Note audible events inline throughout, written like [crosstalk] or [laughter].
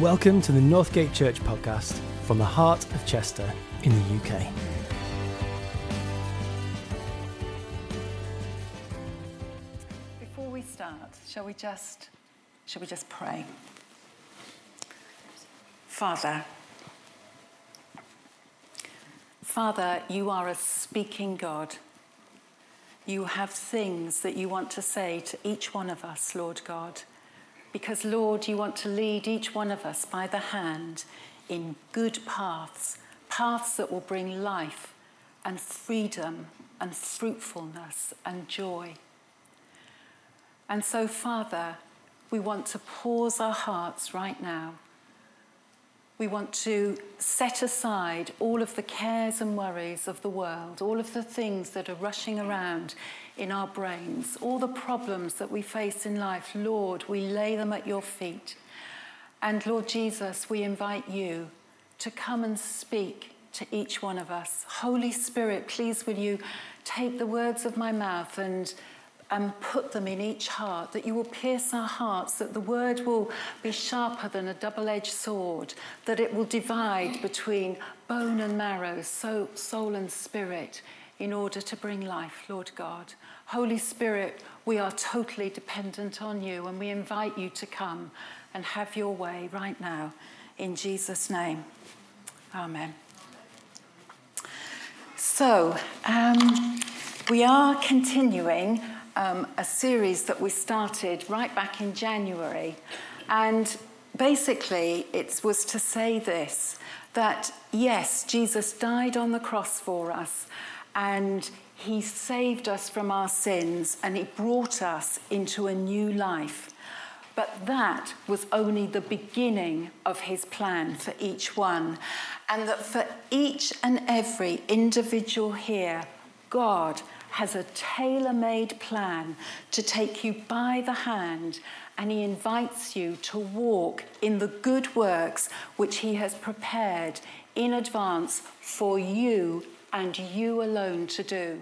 Welcome to the Northgate Church podcast from the heart of Chester in the UK. Before we start, shall we just shall we just pray? Father, Father, you are a speaking God. You have things that you want to say to each one of us, Lord God because, Lord, you want to lead each one of us by the hand in good paths, paths that will bring life and freedom and fruitfulness and joy. And so, Father, we want to pause our hearts right now. We want to set aside all of the cares and worries of the world, all of the things that are rushing around in our brains, all the problems that we face in life, Lord, we lay them at your feet. And Lord Jesus, we invite you to come and speak to each one of us. Holy Spirit, please will you take the words of my mouth and and put them in each heart, that you will pierce our hearts, that the word will be sharper than a double edged sword, that it will divide between bone and marrow, so, soul and spirit, in order to bring life, Lord God. Holy Spirit, we are totally dependent on you and we invite you to come and have your way right now. In Jesus' name. Amen. So, um, we are continuing um, a series that we started right back in January. And basically, it was to say this that yes, Jesus died on the cross for us and he saved us from our sins and He brought us into a new life. But that was only the beginning of His plan for each one. And that for each and every individual here, God has a tailor made plan to take you by the hand and he invites you to walk in the good works which he has prepared in advance for you and you alone to do.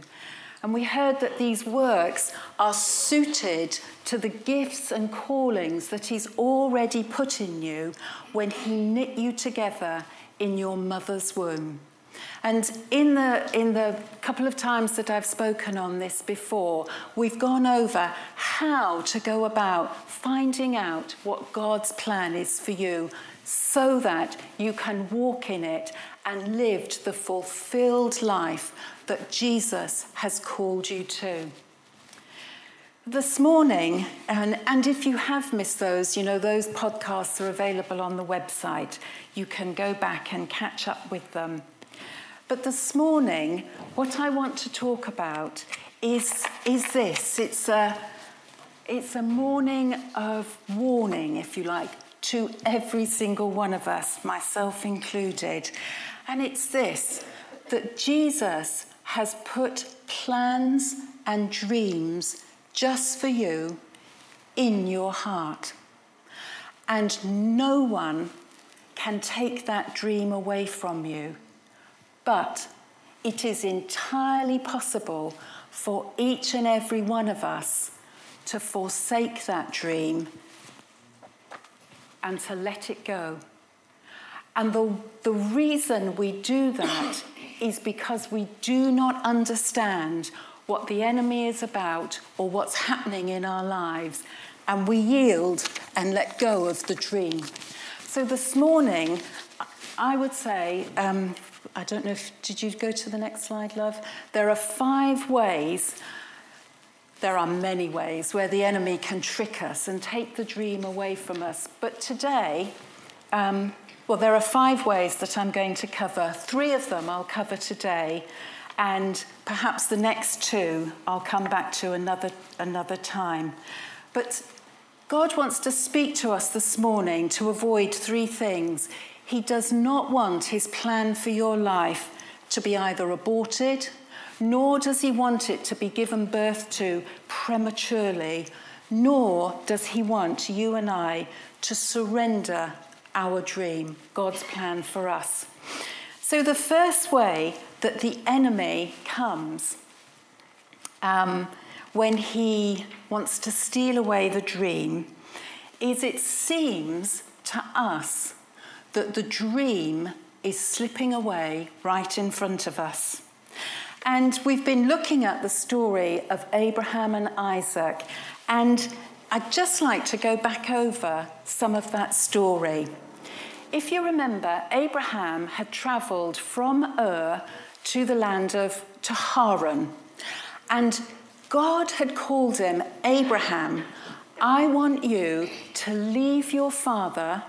And we heard that these works are suited to the gifts and callings that He's already put in you when He knit you together in your mother's womb. And in the, in the couple of times that I've spoken on this before, we've gone over how to go about finding out what God's plan is for you so that you can walk in it and lived the fulfilled life that Jesus has called you to. This morning, and, and if you have missed those, you know, those podcasts are available on the website. You can go back and catch up with them. But this morning, what I want to talk about is, is this it's a, it's a morning of warning, if you like, to every single one of us, myself included. And it's this that Jesus has put plans and dreams just for you in your heart. And no one can take that dream away from you. But it is entirely possible for each and every one of us to forsake that dream and to let it go. And the, the reason we do that is because we do not understand what the enemy is about or what's happening in our lives, and we yield and let go of the dream. So this morning, I would say, um, I don't know if, did you go to the next slide, love? There are five ways, there are many ways where the enemy can trick us and take the dream away from us. But today, um, well, there are five ways that I'm going to cover. Three of them I'll cover today, and perhaps the next two I'll come back to another, another time. But God wants to speak to us this morning to avoid three things. He does not want his plan for your life to be either aborted, nor does he want it to be given birth to prematurely, nor does he want you and I to surrender our dream, God's plan for us. So, the first way that the enemy comes um, when he wants to steal away the dream is it seems to us that the dream is slipping away right in front of us. And we've been looking at the story of Abraham and Isaac, and I'd just like to go back over some of that story. If you remember, Abraham had travelled from Ur to the land of to Haran, and God had called him Abraham. I want you to leave your father,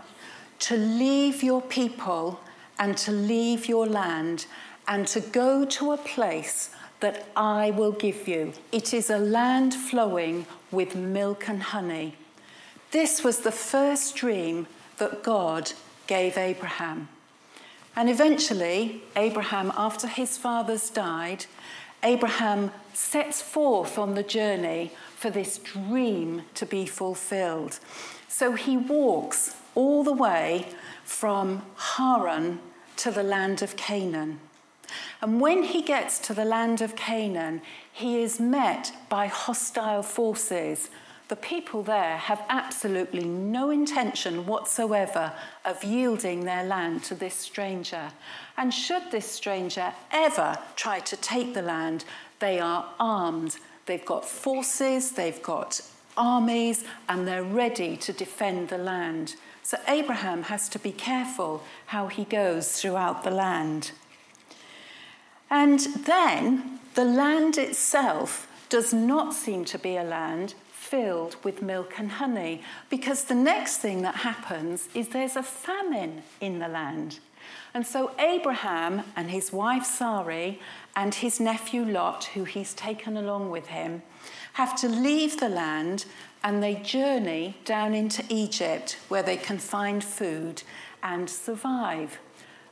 to leave your people, and to leave your land and to go to a place that I will give you. It is a land flowing with milk and honey. This was the first dream that God gave Abraham. And eventually, Abraham, after his fathers died, Abraham sets forth on the journey for this dream to be fulfilled. So he walks all the way from Haran to the land of Canaan. And when he gets to the land of Canaan, he is met by hostile forces. The people there have absolutely no intention whatsoever of yielding their land to this stranger. And should this stranger ever try to take the land, they are armed. They've got forces, they've got armies, and they're ready to defend the land. So Abraham has to be careful how he goes throughout the land. And then the land itself does not seem to be a land filled with milk and honey because the next thing that happens is there's a famine in the land. And so Abraham and his wife Sarai and his nephew Lot, who he's taken along with him, have to leave the land and they journey down into Egypt where they can find food and survive.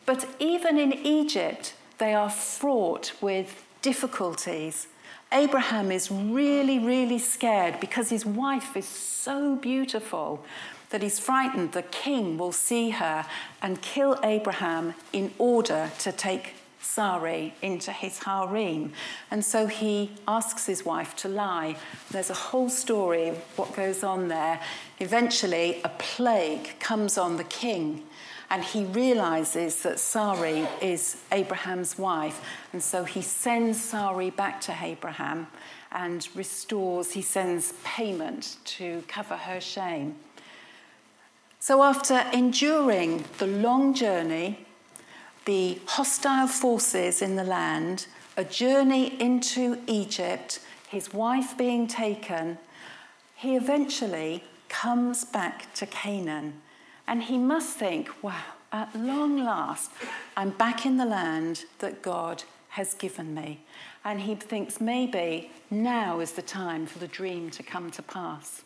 But even in Egypt, they are fraught with difficulties. Abraham is really, really scared because his wife is so beautiful that he's frightened the king will see her and kill Abraham in order to take Sarai into his harem. And so he asks his wife to lie. There's a whole story of what goes on there. Eventually, a plague comes on the king and he realizes that Sarai is Abraham's wife, and so he sends Sarai back to Abraham and restores, he sends payment to cover her shame. So, after enduring the long journey, the hostile forces in the land, a journey into Egypt, his wife being taken, he eventually comes back to Canaan and he must think, wow, at long last, I'm back in the land that God has given me. And he thinks maybe now is the time for the dream to come to pass.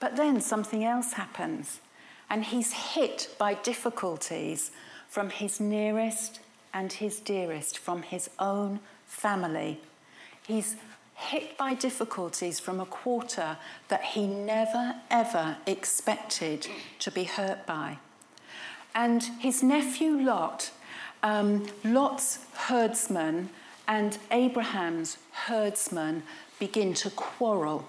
But then something else happens, and he's hit by difficulties from his nearest and his dearest, from his own family. He's hit by difficulties from a quarter that he never ever expected to be hurt by. And his nephew Lot, um, Lot's herdsman and Abraham's herdsman begin to quarrel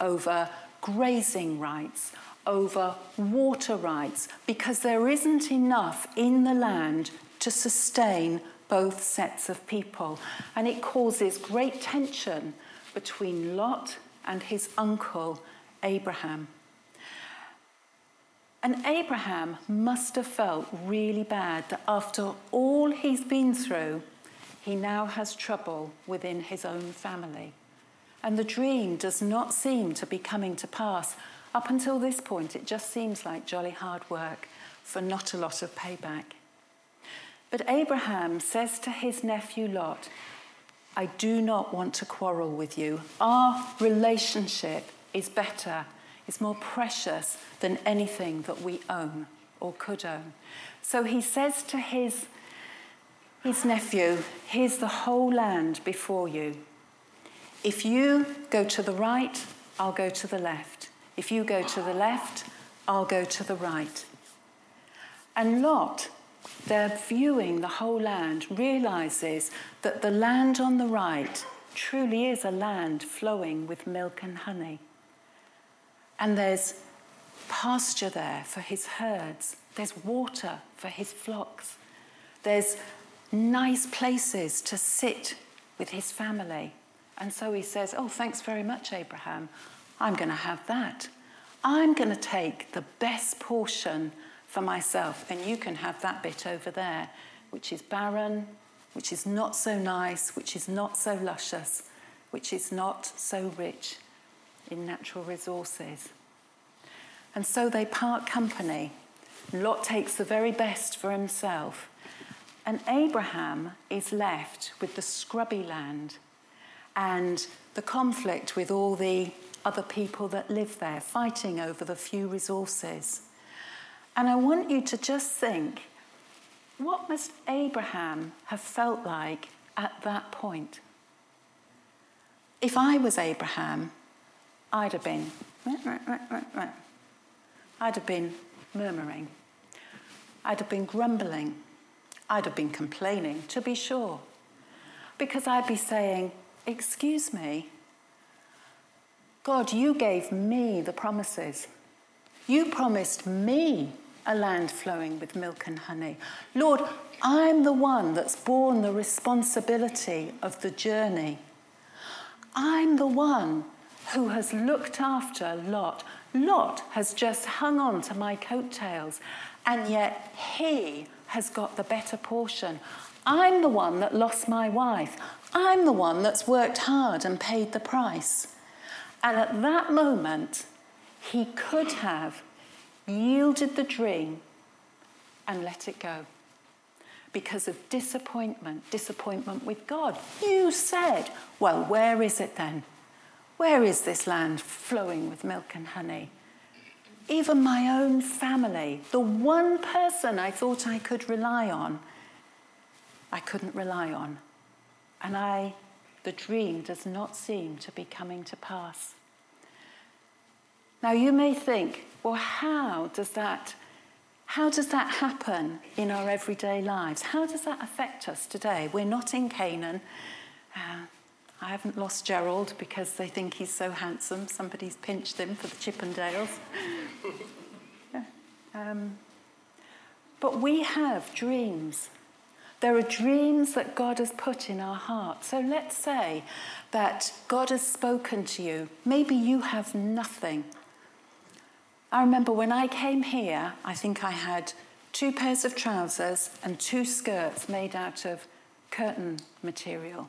over grazing rights, over water rights, because there isn't enough in the land to sustain both sets of people. And it causes great tension between Lot and his uncle, Abraham. And Abraham must have felt really bad that after all he's been through, he now has trouble within his own family. And the dream does not seem to be coming to pass. Up until this point, it just seems like jolly hard work for not a lot of payback. But Abraham says to his nephew Lot, I do not want to quarrel with you. Our relationship is better, is more precious than anything that we own or could own. So he says to his, his nephew, Here's the whole land before you. If you go to the right, I'll go to the left. If you go to the left, I'll go to the right. And Lot they're viewing the whole land, realizes that the land on the right truly is a land flowing with milk and honey. And there's pasture there for his herds, there's water for his flocks, there's nice places to sit with his family. And so he says, Oh, thanks very much, Abraham. I'm going to have that. I'm going to take the best portion for myself, and you can have that bit over there, which is barren, which is not so nice, which is not so luscious, which is not so rich in natural resources. And so they part company. Lot takes the very best for himself, and Abraham is left with the scrubby land and the conflict with all the other people that live there, fighting over the few resources. And I want you to just think what must Abraham have felt like at that point? If I was Abraham, I'd have been, I'd have been murmuring. I'd have been grumbling. I'd have been complaining, to be sure. Because I'd be saying, Excuse me, God, you gave me the promises. You promised me a land flowing with milk and honey. Lord, I'm the one that's borne the responsibility of the journey. I'm the one who has looked after Lot. Lot has just hung on to my coattails, and yet he has got the better portion. I'm the one that lost my wife. I'm the one that's worked hard and paid the price. And at that moment, he could have yielded the dream and let it go because of disappointment, disappointment with God. You said, Well, where is it then? Where is this land flowing with milk and honey? Even my own family, the one person I thought I could rely on, I couldn't rely on. And I, the dream does not seem to be coming to pass. Now you may think, well, how does that how does that happen in our everyday lives? How does that affect us today? We're not in Canaan. Uh, I haven't lost Gerald because they think he's so handsome. Somebody's pinched him for the Chippendales. [laughs] yeah. um, but we have dreams. There are dreams that God has put in our heart. So let's say that God has spoken to you. Maybe you have nothing I remember when I came here, I think I had two pairs of trousers and two skirts made out of curtain material.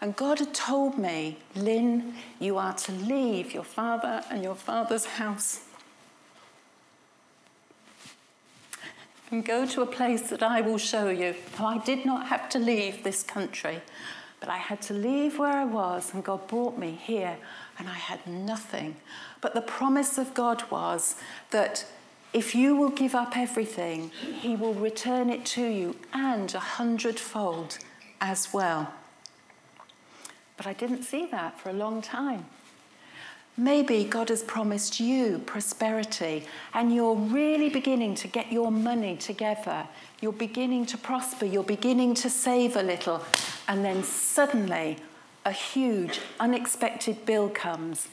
And God had told me, Lynn, you are to leave your father and your father's house and go to a place that I will show you. Now, I did not have to leave this country, but I had to leave where I was, and God brought me here, and I had nothing. But the promise of God was that if you will give up everything, He will return it to you and a hundredfold as well. But I didn't see that for a long time. Maybe God has promised you prosperity and you're really beginning to get your money together. You're beginning to prosper. You're beginning to save a little. And then suddenly, a huge, unexpected bill comes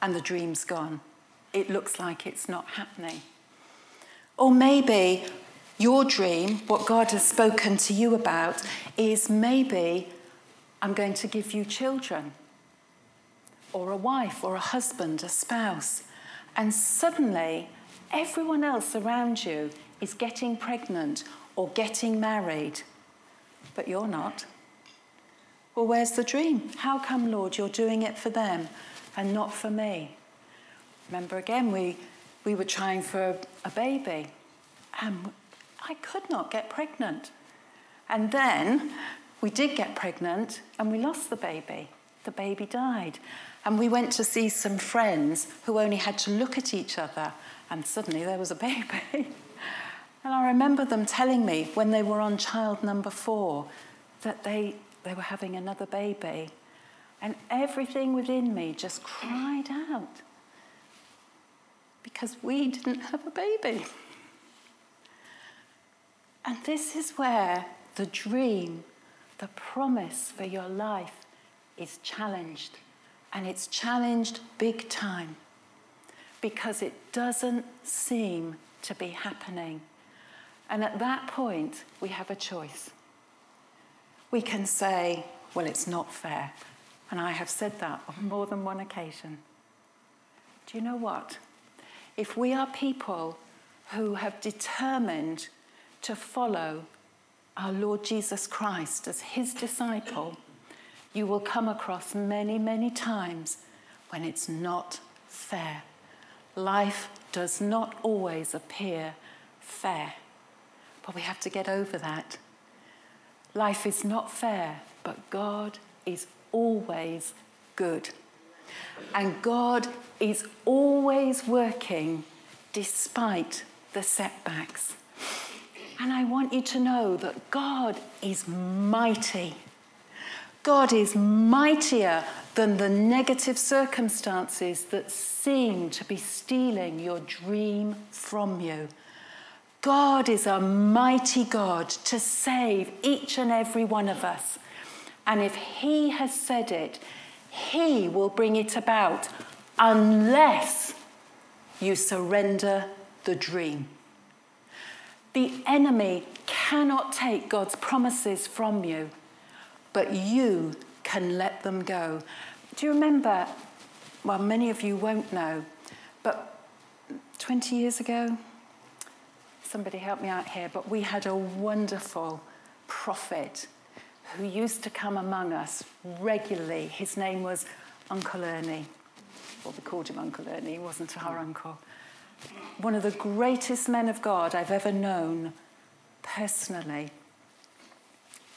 and the dream's gone. It looks like it's not happening. Or maybe your dream, what God has spoken to you about, is maybe I'm going to give you children, or a wife, or a husband, a spouse. And suddenly, everyone else around you is getting pregnant or getting married, but you're not. Well, where's the dream? How come, Lord, you're doing it for them? and not for me. Remember again, we, we were trying for a baby, and I could not get pregnant. And then we did get pregnant, and we lost the baby. The baby died. And we went to see some friends who only had to look at each other, and suddenly there was a [laughs] baby. and I remember them telling me when they were on child number four that they, they were having another baby. And everything within me just cried out because we didn't have a baby. And this is where the dream, the promise for your life is challenged. And it's challenged big time. because it doesn't seem to be happening. And at that point, we have a choice. We can say, well, it's not fair. And I have said that on more than one occasion. Do you know what? If we are people who have determined to follow our Lord Jesus Christ as his disciple, you will come across many, many times when it's not fair. Life does not always appear fair, but we have to get over that. Life is not fair, but God is always good. And God is always working despite the setbacks. And I want you to know that God is mighty. God is mightier than the negative circumstances that seem to be stealing your dream from you. God is a mighty God to save each and every one of us. And if He has said it, He will bring it about unless you surrender the dream. The enemy cannot take God's promises from you but you can let them go. Do you remember? Well, many of you won't know, but 20 years ago, somebody help me out here, but we had a wonderful prophet who used to come among us regularly. His name was Uncle Ernie. Well, we called him Uncle Ernie, he wasn't our uncle. One of the greatest men of God I've ever known personally.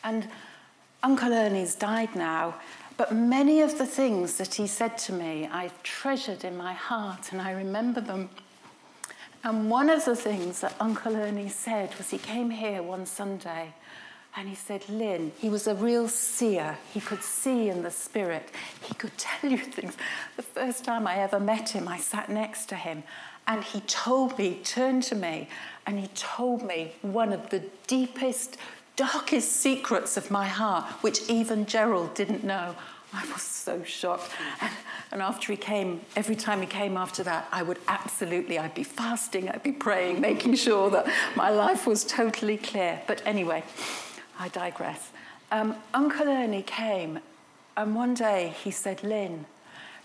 And Uncle Ernie's died now, but many of the things that he said to me, I've treasured in my heart and I remember them. And one of the things that Uncle Ernie said was he came here one Sunday and he said, Lynn, he was a real seer. He could see in the spirit. He could [laughs] tell you things. The first time I ever met him, I sat next to him and he told me, turned to me, and he told me one of the deepest, darkest secrets of my heart, which even Gerald didn't know. I was so shocked. And, and, after he came, every time he came after that, I would absolutely, I'd be fasting, I'd be praying, making sure that my life was totally clear. But anyway, I digress. Um, Uncle Ernie came, and one day he said, Lynn,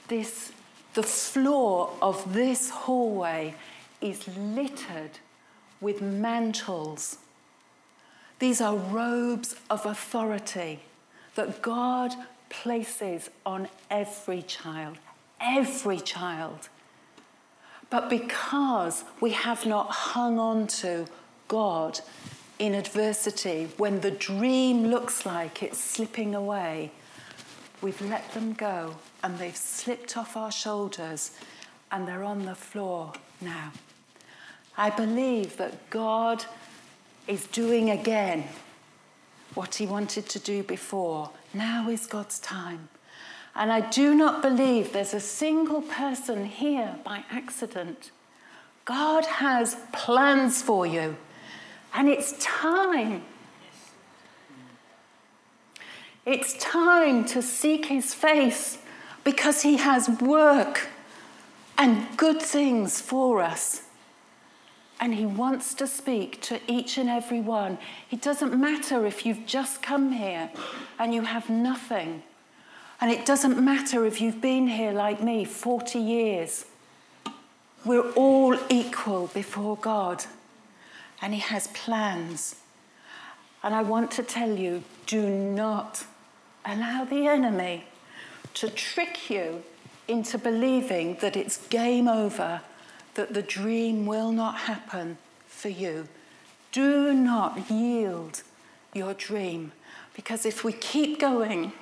this, the floor of this hallway is littered with mantles these are robes of authority that God places on every child, every child. But because we have not hung on to God in adversity, when the dream looks like it's slipping away, we've let them go and they've slipped off our shoulders and they're on the floor now. I believe that God is doing again what he wanted to do before. Now is God's time. And I do not believe there's a single person here by accident. God has plans for you, and it's time. It's time to seek his face because he has work and good things for us and He wants to speak to each and every one. It doesn't matter if you've just come here and you have nothing. And it doesn't matter if you've been here like me 40 years. We're all equal before God, and He has plans. And I want to tell you do not allow the enemy to trick you into believing that it's game over that the dream will not happen for you. Do not yield your dream because if we keep going,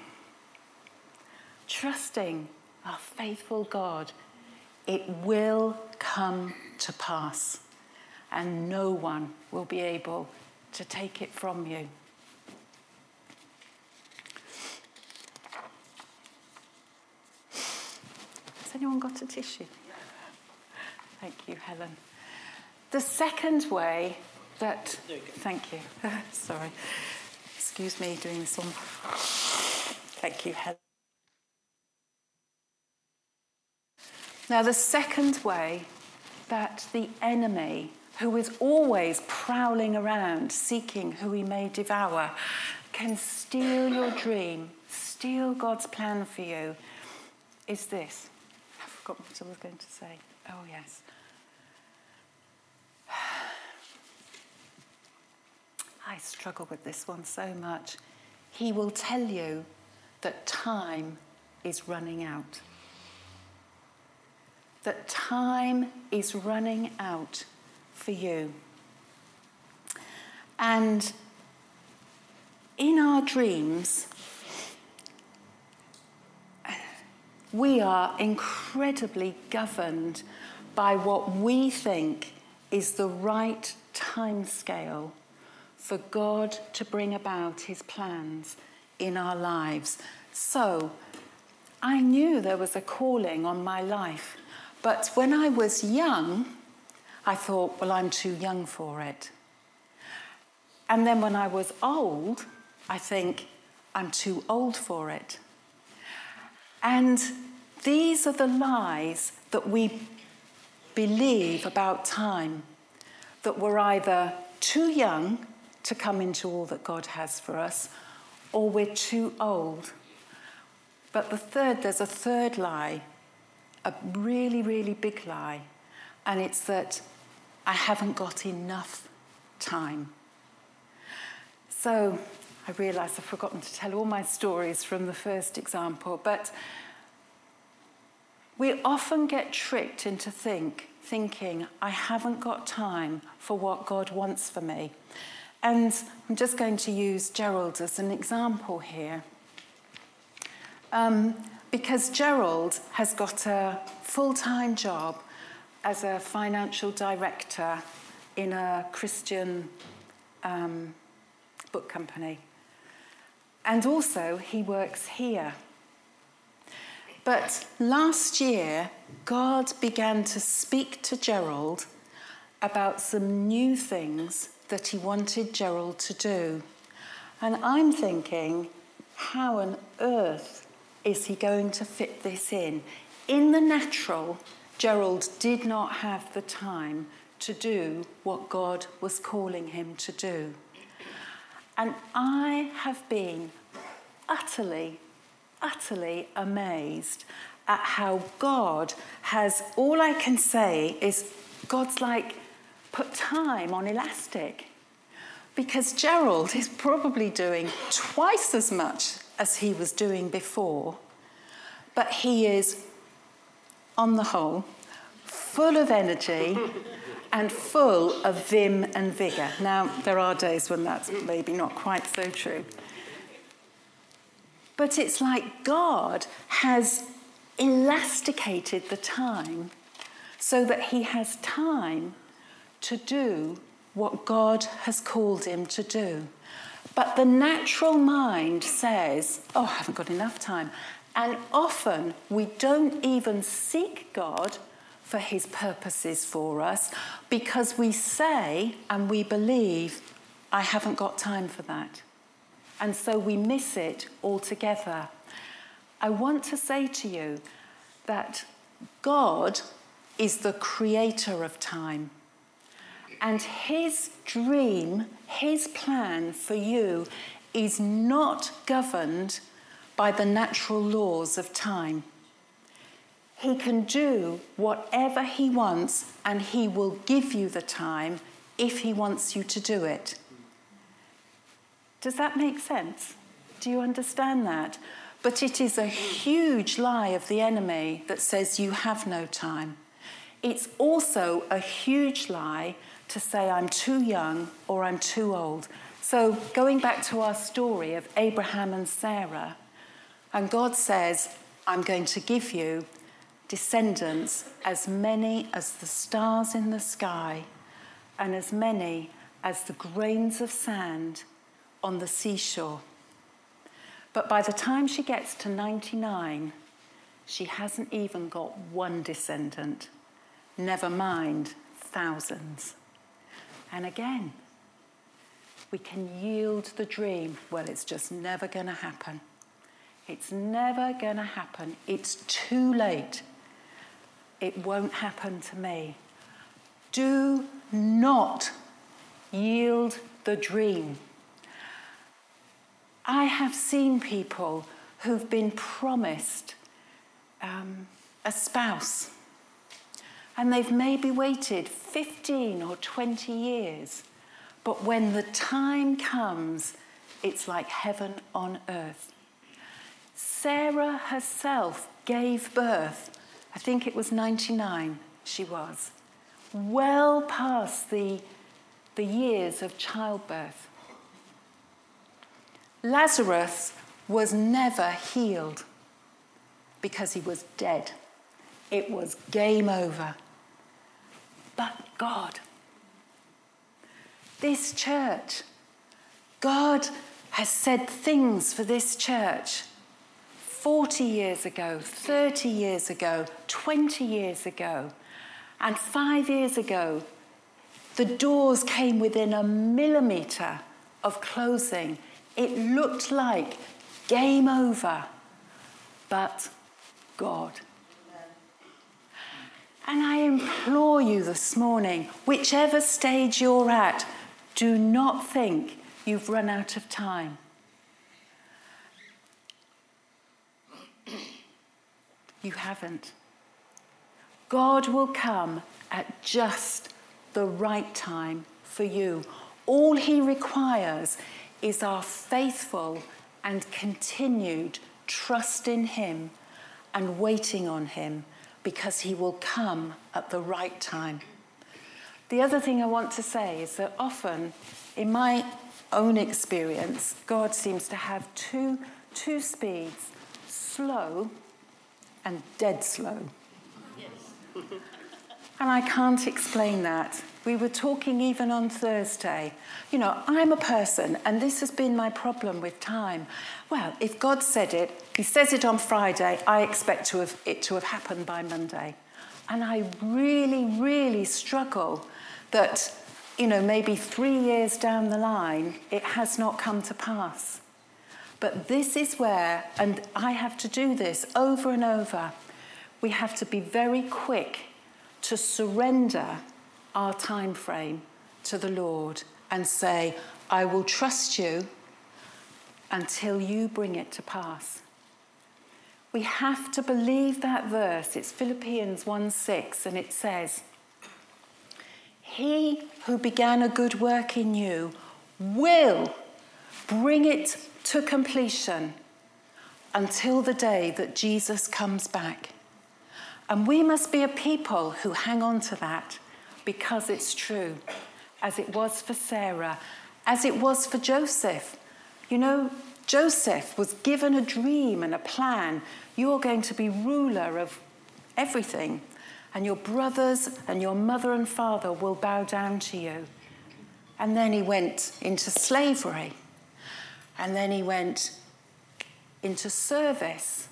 trusting our faithful God, it will come to pass and no one will be able to take it from you. Has anyone got a tissue? Thank you, Helen. The second way that. Thank you. [laughs] Sorry. Excuse me doing this one. Thank you, Helen. Now, the second way that the enemy, who is always prowling around seeking who he may devour, can steal your dream, steal God's plan for you, is this. I forgot what I was going to say. Oh, yes. [sighs] I struggle with this one so much. He will tell you that time is running out. That time is running out for you. And in our dreams, we are incredibly governed by what we think is the right time scale for God to bring about his plans in our lives. So, I knew there was a calling on my life, but when I was young, I thought, well, I'm too young for it. And then when I was old, I think, I'm too old for it. And these are the lies that we believe about time that we're either too young to come into all that God has for us, or we're too old. But the third, there's a third lie, a really, really big lie, and it's that I haven't got enough time. So I realise I've forgotten to tell all my stories from the first example, but we often get tricked into think, thinking, I haven't got time for what God wants for me. And I'm just going to use Gerald as an example here. Um, because Gerald has got a full time job as a financial director in a Christian um, book company. And also, he works here. But last year, God began to speak to Gerald about some new things that he wanted Gerald to do. And I'm thinking, how on earth is he going to fit this in? In the natural, Gerald did not have the time to do what God was calling him to do. And I have been utterly, utterly amazed at how God has, all I can say is, God's like, put time on elastic because Gerald is probably doing twice as much as he was doing before, but he is, on the whole, full of energy [laughs] and full of vim and vigour. Now, there are days when that's maybe not quite so true. But it's like God has elasticated the time so that he has time to do what God has called him to do. But the natural mind says, Oh, I haven't got enough time. And often we don't even seek God for his purposes for us because we say and we believe, I haven't got time for that. And so we miss it altogether. I want to say to you that God is the creator of time. And his dream, his plan for you is not governed by the natural laws of time. He can do whatever he wants and he will give you the time if he wants you to do it. Does that make sense? Do you understand that? But it is a huge lie of the enemy that says you have no time. It's also a huge lie to say I'm too young or I'm too old. So, going back to our story of Abraham and Sarah, and God says, I'm going to give you descendants as many as the stars in the sky and as many as the grains of sand on the seashore. But by the time she gets to 99, she hasn't even got one descendant, never mind thousands. And again, we can yield the dream. Well, it's just never going to happen. It's never going to happen. It's too late. it won't happen to me. Do not yield the dream. I have seen people who've been promised um, a spouse and they've maybe waited 15 or 20 years, but when the time comes, it's like heaven on earth. Sarah herself gave birth, I think it was 99, she was, well past the, the years of childbirth. Lazarus was never healed because he was dead. It was game over. But God, this church, God has said things for this church 40 years ago, 30 years ago, 20 years ago, and five years ago. The doors came within a millimetre of closing. It looked like game over, but God. And I implore you this morning, whichever stage you're at, do not think you've run out of time. You haven't. God will come at just the right time for you. All He requires is our faithful and continued trust in Him and waiting on Him because He will come at the right time. The other thing I want to say is that often, in my own experience, God seems to have two, two speeds slow and dead slow. Yes. [laughs] and I can't explain that. We were talking even on Thursday. You know, I'm a person, and this has been my problem with time. Well, if God said it, He says it on Friday, I expect to have, it to have happened by Monday. And I really, really struggle that, you know, maybe three years down the line, it has not come to pass. But this is where, and I have to do this over and over, we have to be very quick to surrender our time frame to the Lord and say, I will trust you until you bring it to pass. We have to believe that verse. It's Philippians 1 6, and it says, He who began a good work in you will bring it to completion until the day that Jesus comes back. And we must be a people who hang on to that because it's true, as it was for Sarah, as it was for Joseph. You know, Joseph was given a dream and a plan. You're going to be ruler of everything, and your brothers and your mother and father will bow down to you. And then he went into slavery, and then he went into service,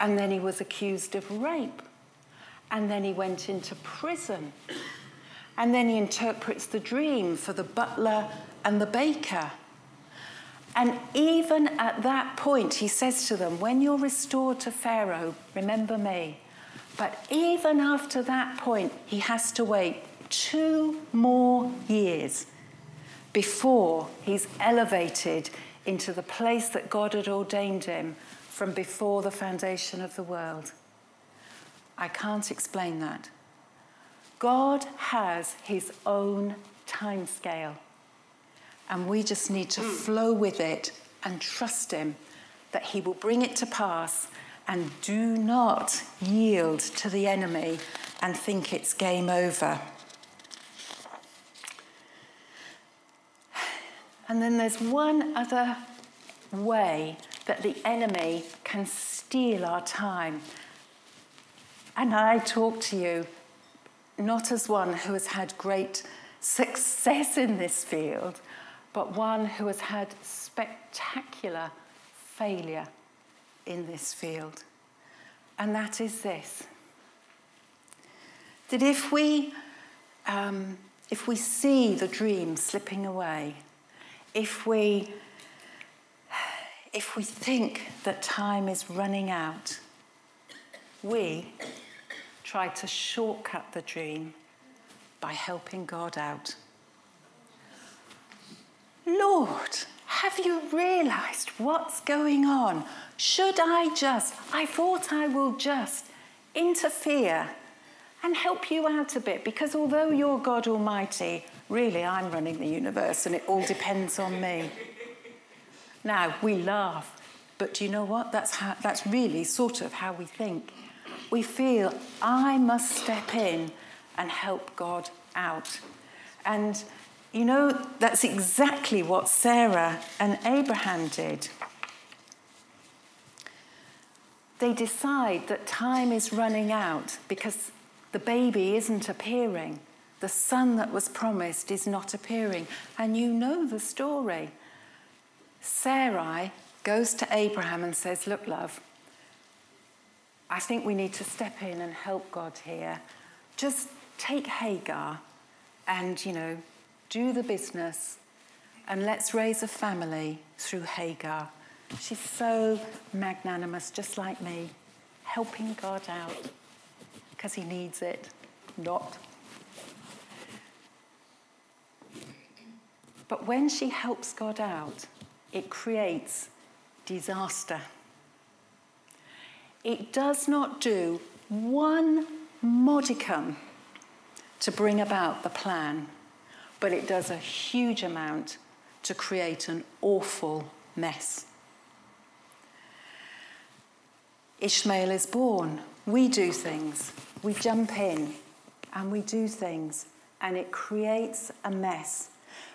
and then he was accused of rape, and then he went into prison. And then he interprets the dream for the butler and the baker. And even at that point, he says to them, When you're restored to Pharaoh, remember me. But even after that point, he has to wait two more years before he's elevated into the place that God had ordained him from before the foundation of the world. I can't explain that. God has his own time scale. And we just need to mm. flow with it and trust him that he will bring it to pass and do not yield to the enemy and think it's game over. And then there's one other way that the enemy can steal our time. And I talk to you not as one who has had great success in this field, but one who has had spectacular failure in this field. And that is this that if we, um, if we see the dream slipping away, if we, if we think that time is running out, we try to shortcut the dream by helping God out. Lord, have you realized what's going on? Should I just, I thought I will just interfere and help you out a bit because although you're God Almighty, really I'm running the universe and it all depends on me. Now, we laugh, but do you know what? That's, how, that's really sort of how we think. We feel, I must step in and help God out. And you know, that's exactly what Sarah and Abraham did. They decide that time is running out because the baby isn't appearing. The son that was promised is not appearing. And you know the story. Sarai goes to Abraham and says, Look, love, I think we need to step in and help God here. Just take Hagar and, you know, do the business and let's raise a family through Hagar. She's so magnanimous, just like me, helping God out because he needs it, not. But when she helps God out, it creates disaster. It does not do one modicum to bring about the plan, but it does a huge amount to create an awful mess. Ishmael is born. We do things. We jump in and we do things, and it creates a mess.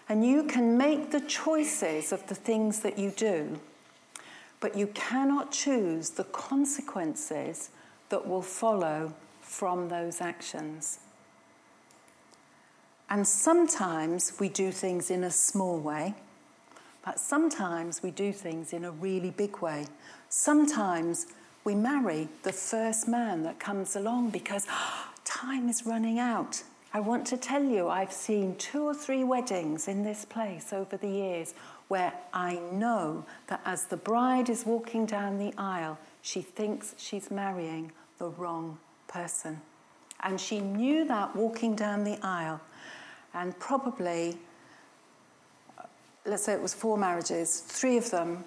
And you can make the choices of the things that you do, but you cannot choose the consequences that will follow from those actions. And sometimes we do things in a small way, but sometimes we do things in a really big way. Sometimes we marry the first man that comes along because [gasps] time is running out. I want to tell you, I've seen two or three weddings in this place over the years where I know that as the bride is walking down the aisle, she thinks she's marrying the wrong person. And she knew that walking down the aisle. And probably, let's say it was four marriages, three of them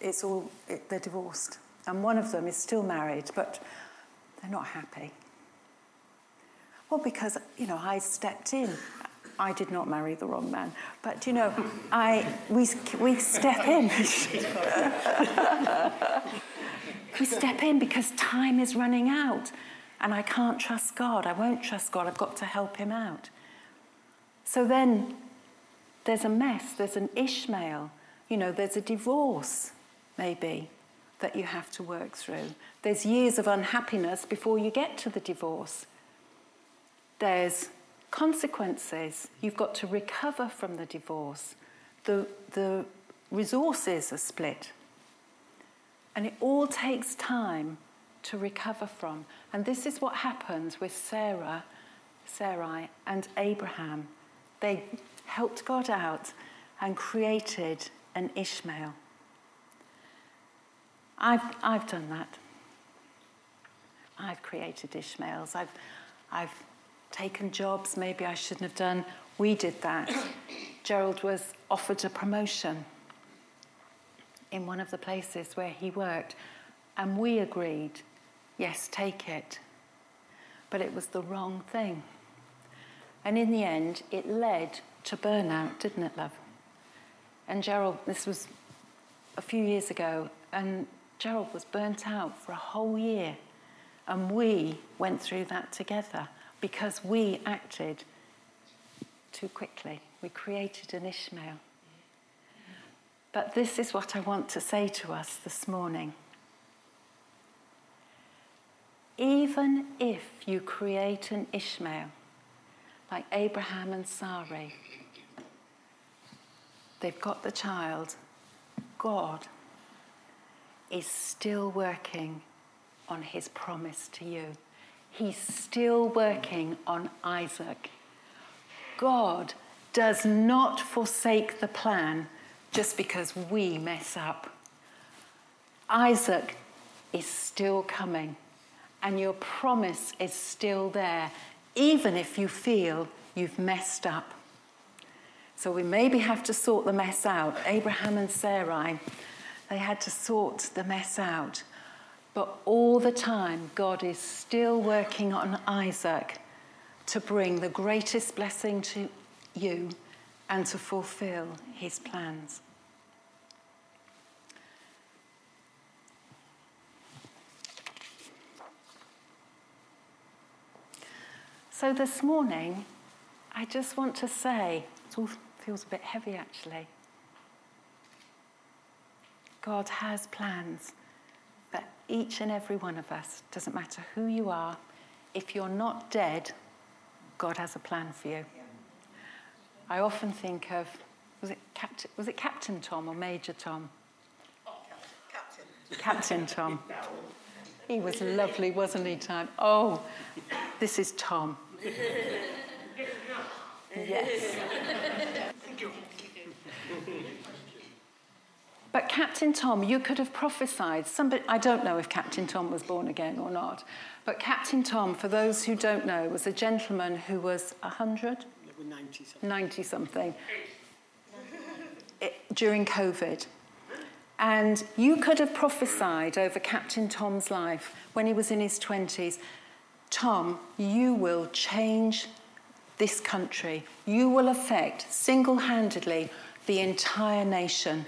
it's all, it, they're divorced. And one of them is still married, but they're not happy. Well, because, you know, I stepped in. I did not marry the wrong man, but you know, I we we step in. [laughs] we step in because time is running out, and I can't trust God. I won't trust God. I've got to help Him out. So then, there's a mess. There's an Ishmael you know, there's a divorce, maybe, that you have to work through. There's years of unhappiness before you get to the divorce. There's consequences. You've got to recover from the divorce. The, the resources are split. And it all takes time to recover from. And this is what happens with Sarah, Sarai, and Abraham. They helped God out and created an Ishmael. I've, I've done that. I've created Ishmaels. I've, I've taken jobs maybe I shouldn't have done. We did that. [coughs] Gerald was offered a promotion in one of the places where he worked, and we agreed, yes, take it. But it was the wrong thing. And in the end, it led to burnout, didn't it, love? And Gerald, this was a few years ago, and Gerald was burnt out for a whole year. And we went through that together because we acted too quickly. We created an Ishmael. But this is what I want to say to us this morning. Even if you create an Ishmael, like Abraham and Sarai, they've got the child, God is still working on his promise to you. He's still working on Isaac. God does not forsake the plan just because we mess up. Isaac is still coming, and your promise is still there, even if you feel you've messed up. So we maybe have to sort the mess out. Abraham and Sarai, they had to sort the mess out. But all the time, God is still working on Isaac to bring the greatest blessing to you and to fulfill his plans. So this morning, I just want to say, it all feels a bit heavy actually. God has plans each and every one of us. Doesn't matter who you are. If you're not dead, God has a plan for you. I often think of was it Captain was it Captain Tom or Major Tom? Captain. Captain Tom. [laughs] He was lovely, wasn't he, Tom? Oh, this is Tom. [laughs] Yes. But Captain Tom, you could have prophesied. Somebody, I don't know if Captain Tom was born again or not, but Captain Tom, for those who don't know, was a gentleman who was 100? 90 something. 90 something during COVID. And you could have prophesied over Captain Tom's life when he was in his 20s Tom, you will change this country. You will affect single handedly the entire nation.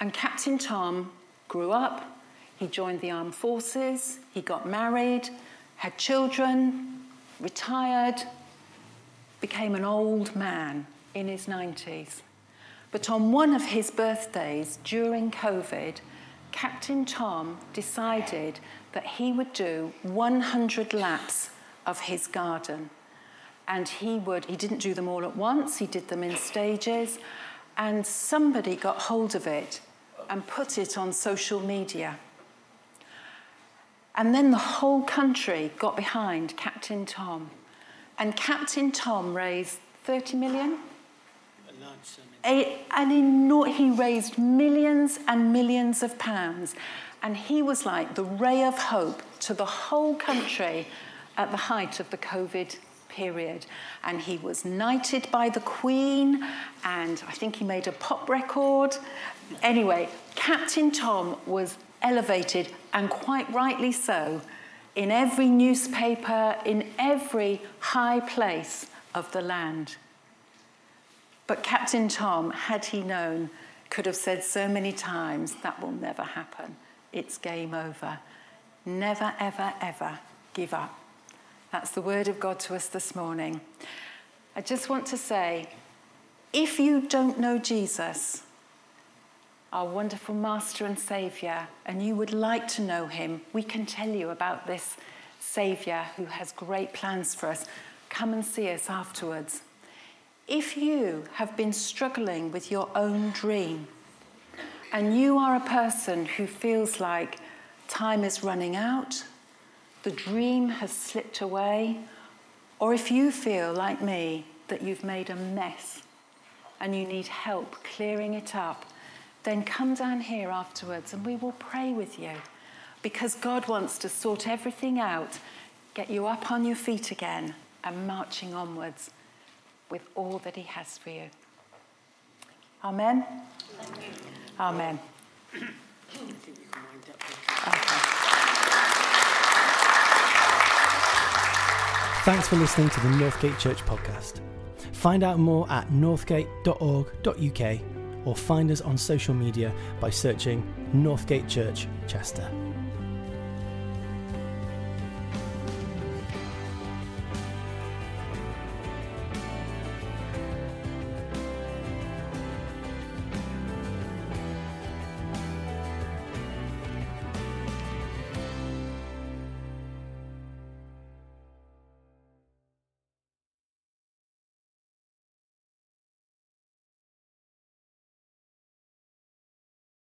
And Captain Tom grew up, he joined the armed forces, he got married, had children, retired, became an old man in his 90s. But on one of his birthdays during COVID, Captain Tom decided that he would do 100 laps of his garden. And he would, he didn't do them all at once, he did them in stages. And somebody got hold of it and put it on social media. And then the whole country got behind Captain Tom. And Captain Tom raised 30 million? A, and he raised millions and millions of pounds. And he was like the ray of hope to the whole country at the height of the COVID period. And he was knighted by the Queen, and I think he made a pop record. Anyway, Captain Tom was elevated, and quite rightly so, in every newspaper, in every high place of the land. But Captain Tom, had he known, could have said so many times, that will never happen. It's game over. Never, ever, ever give up. That's the word of God to us this morning. I just want to say if you don't know Jesus, our wonderful Master and Saviour, and you would like to know him, we can tell you about this Saviour who has great plans for us. Come and see us afterwards. If you have been struggling with your own dream and you are a person who feels like time is running out, the dream has slipped away, or if you feel like me that you've made a mess and you need help clearing it up, then come down here afterwards and we will pray with you because God wants to sort everything out, get you up on your feet again and marching onwards with all that He has for you. Amen? Amen. Thanks for listening to the Northgate Church podcast. Find out more at northgate.org.uk or find us on social media by searching Northgate Church Chester.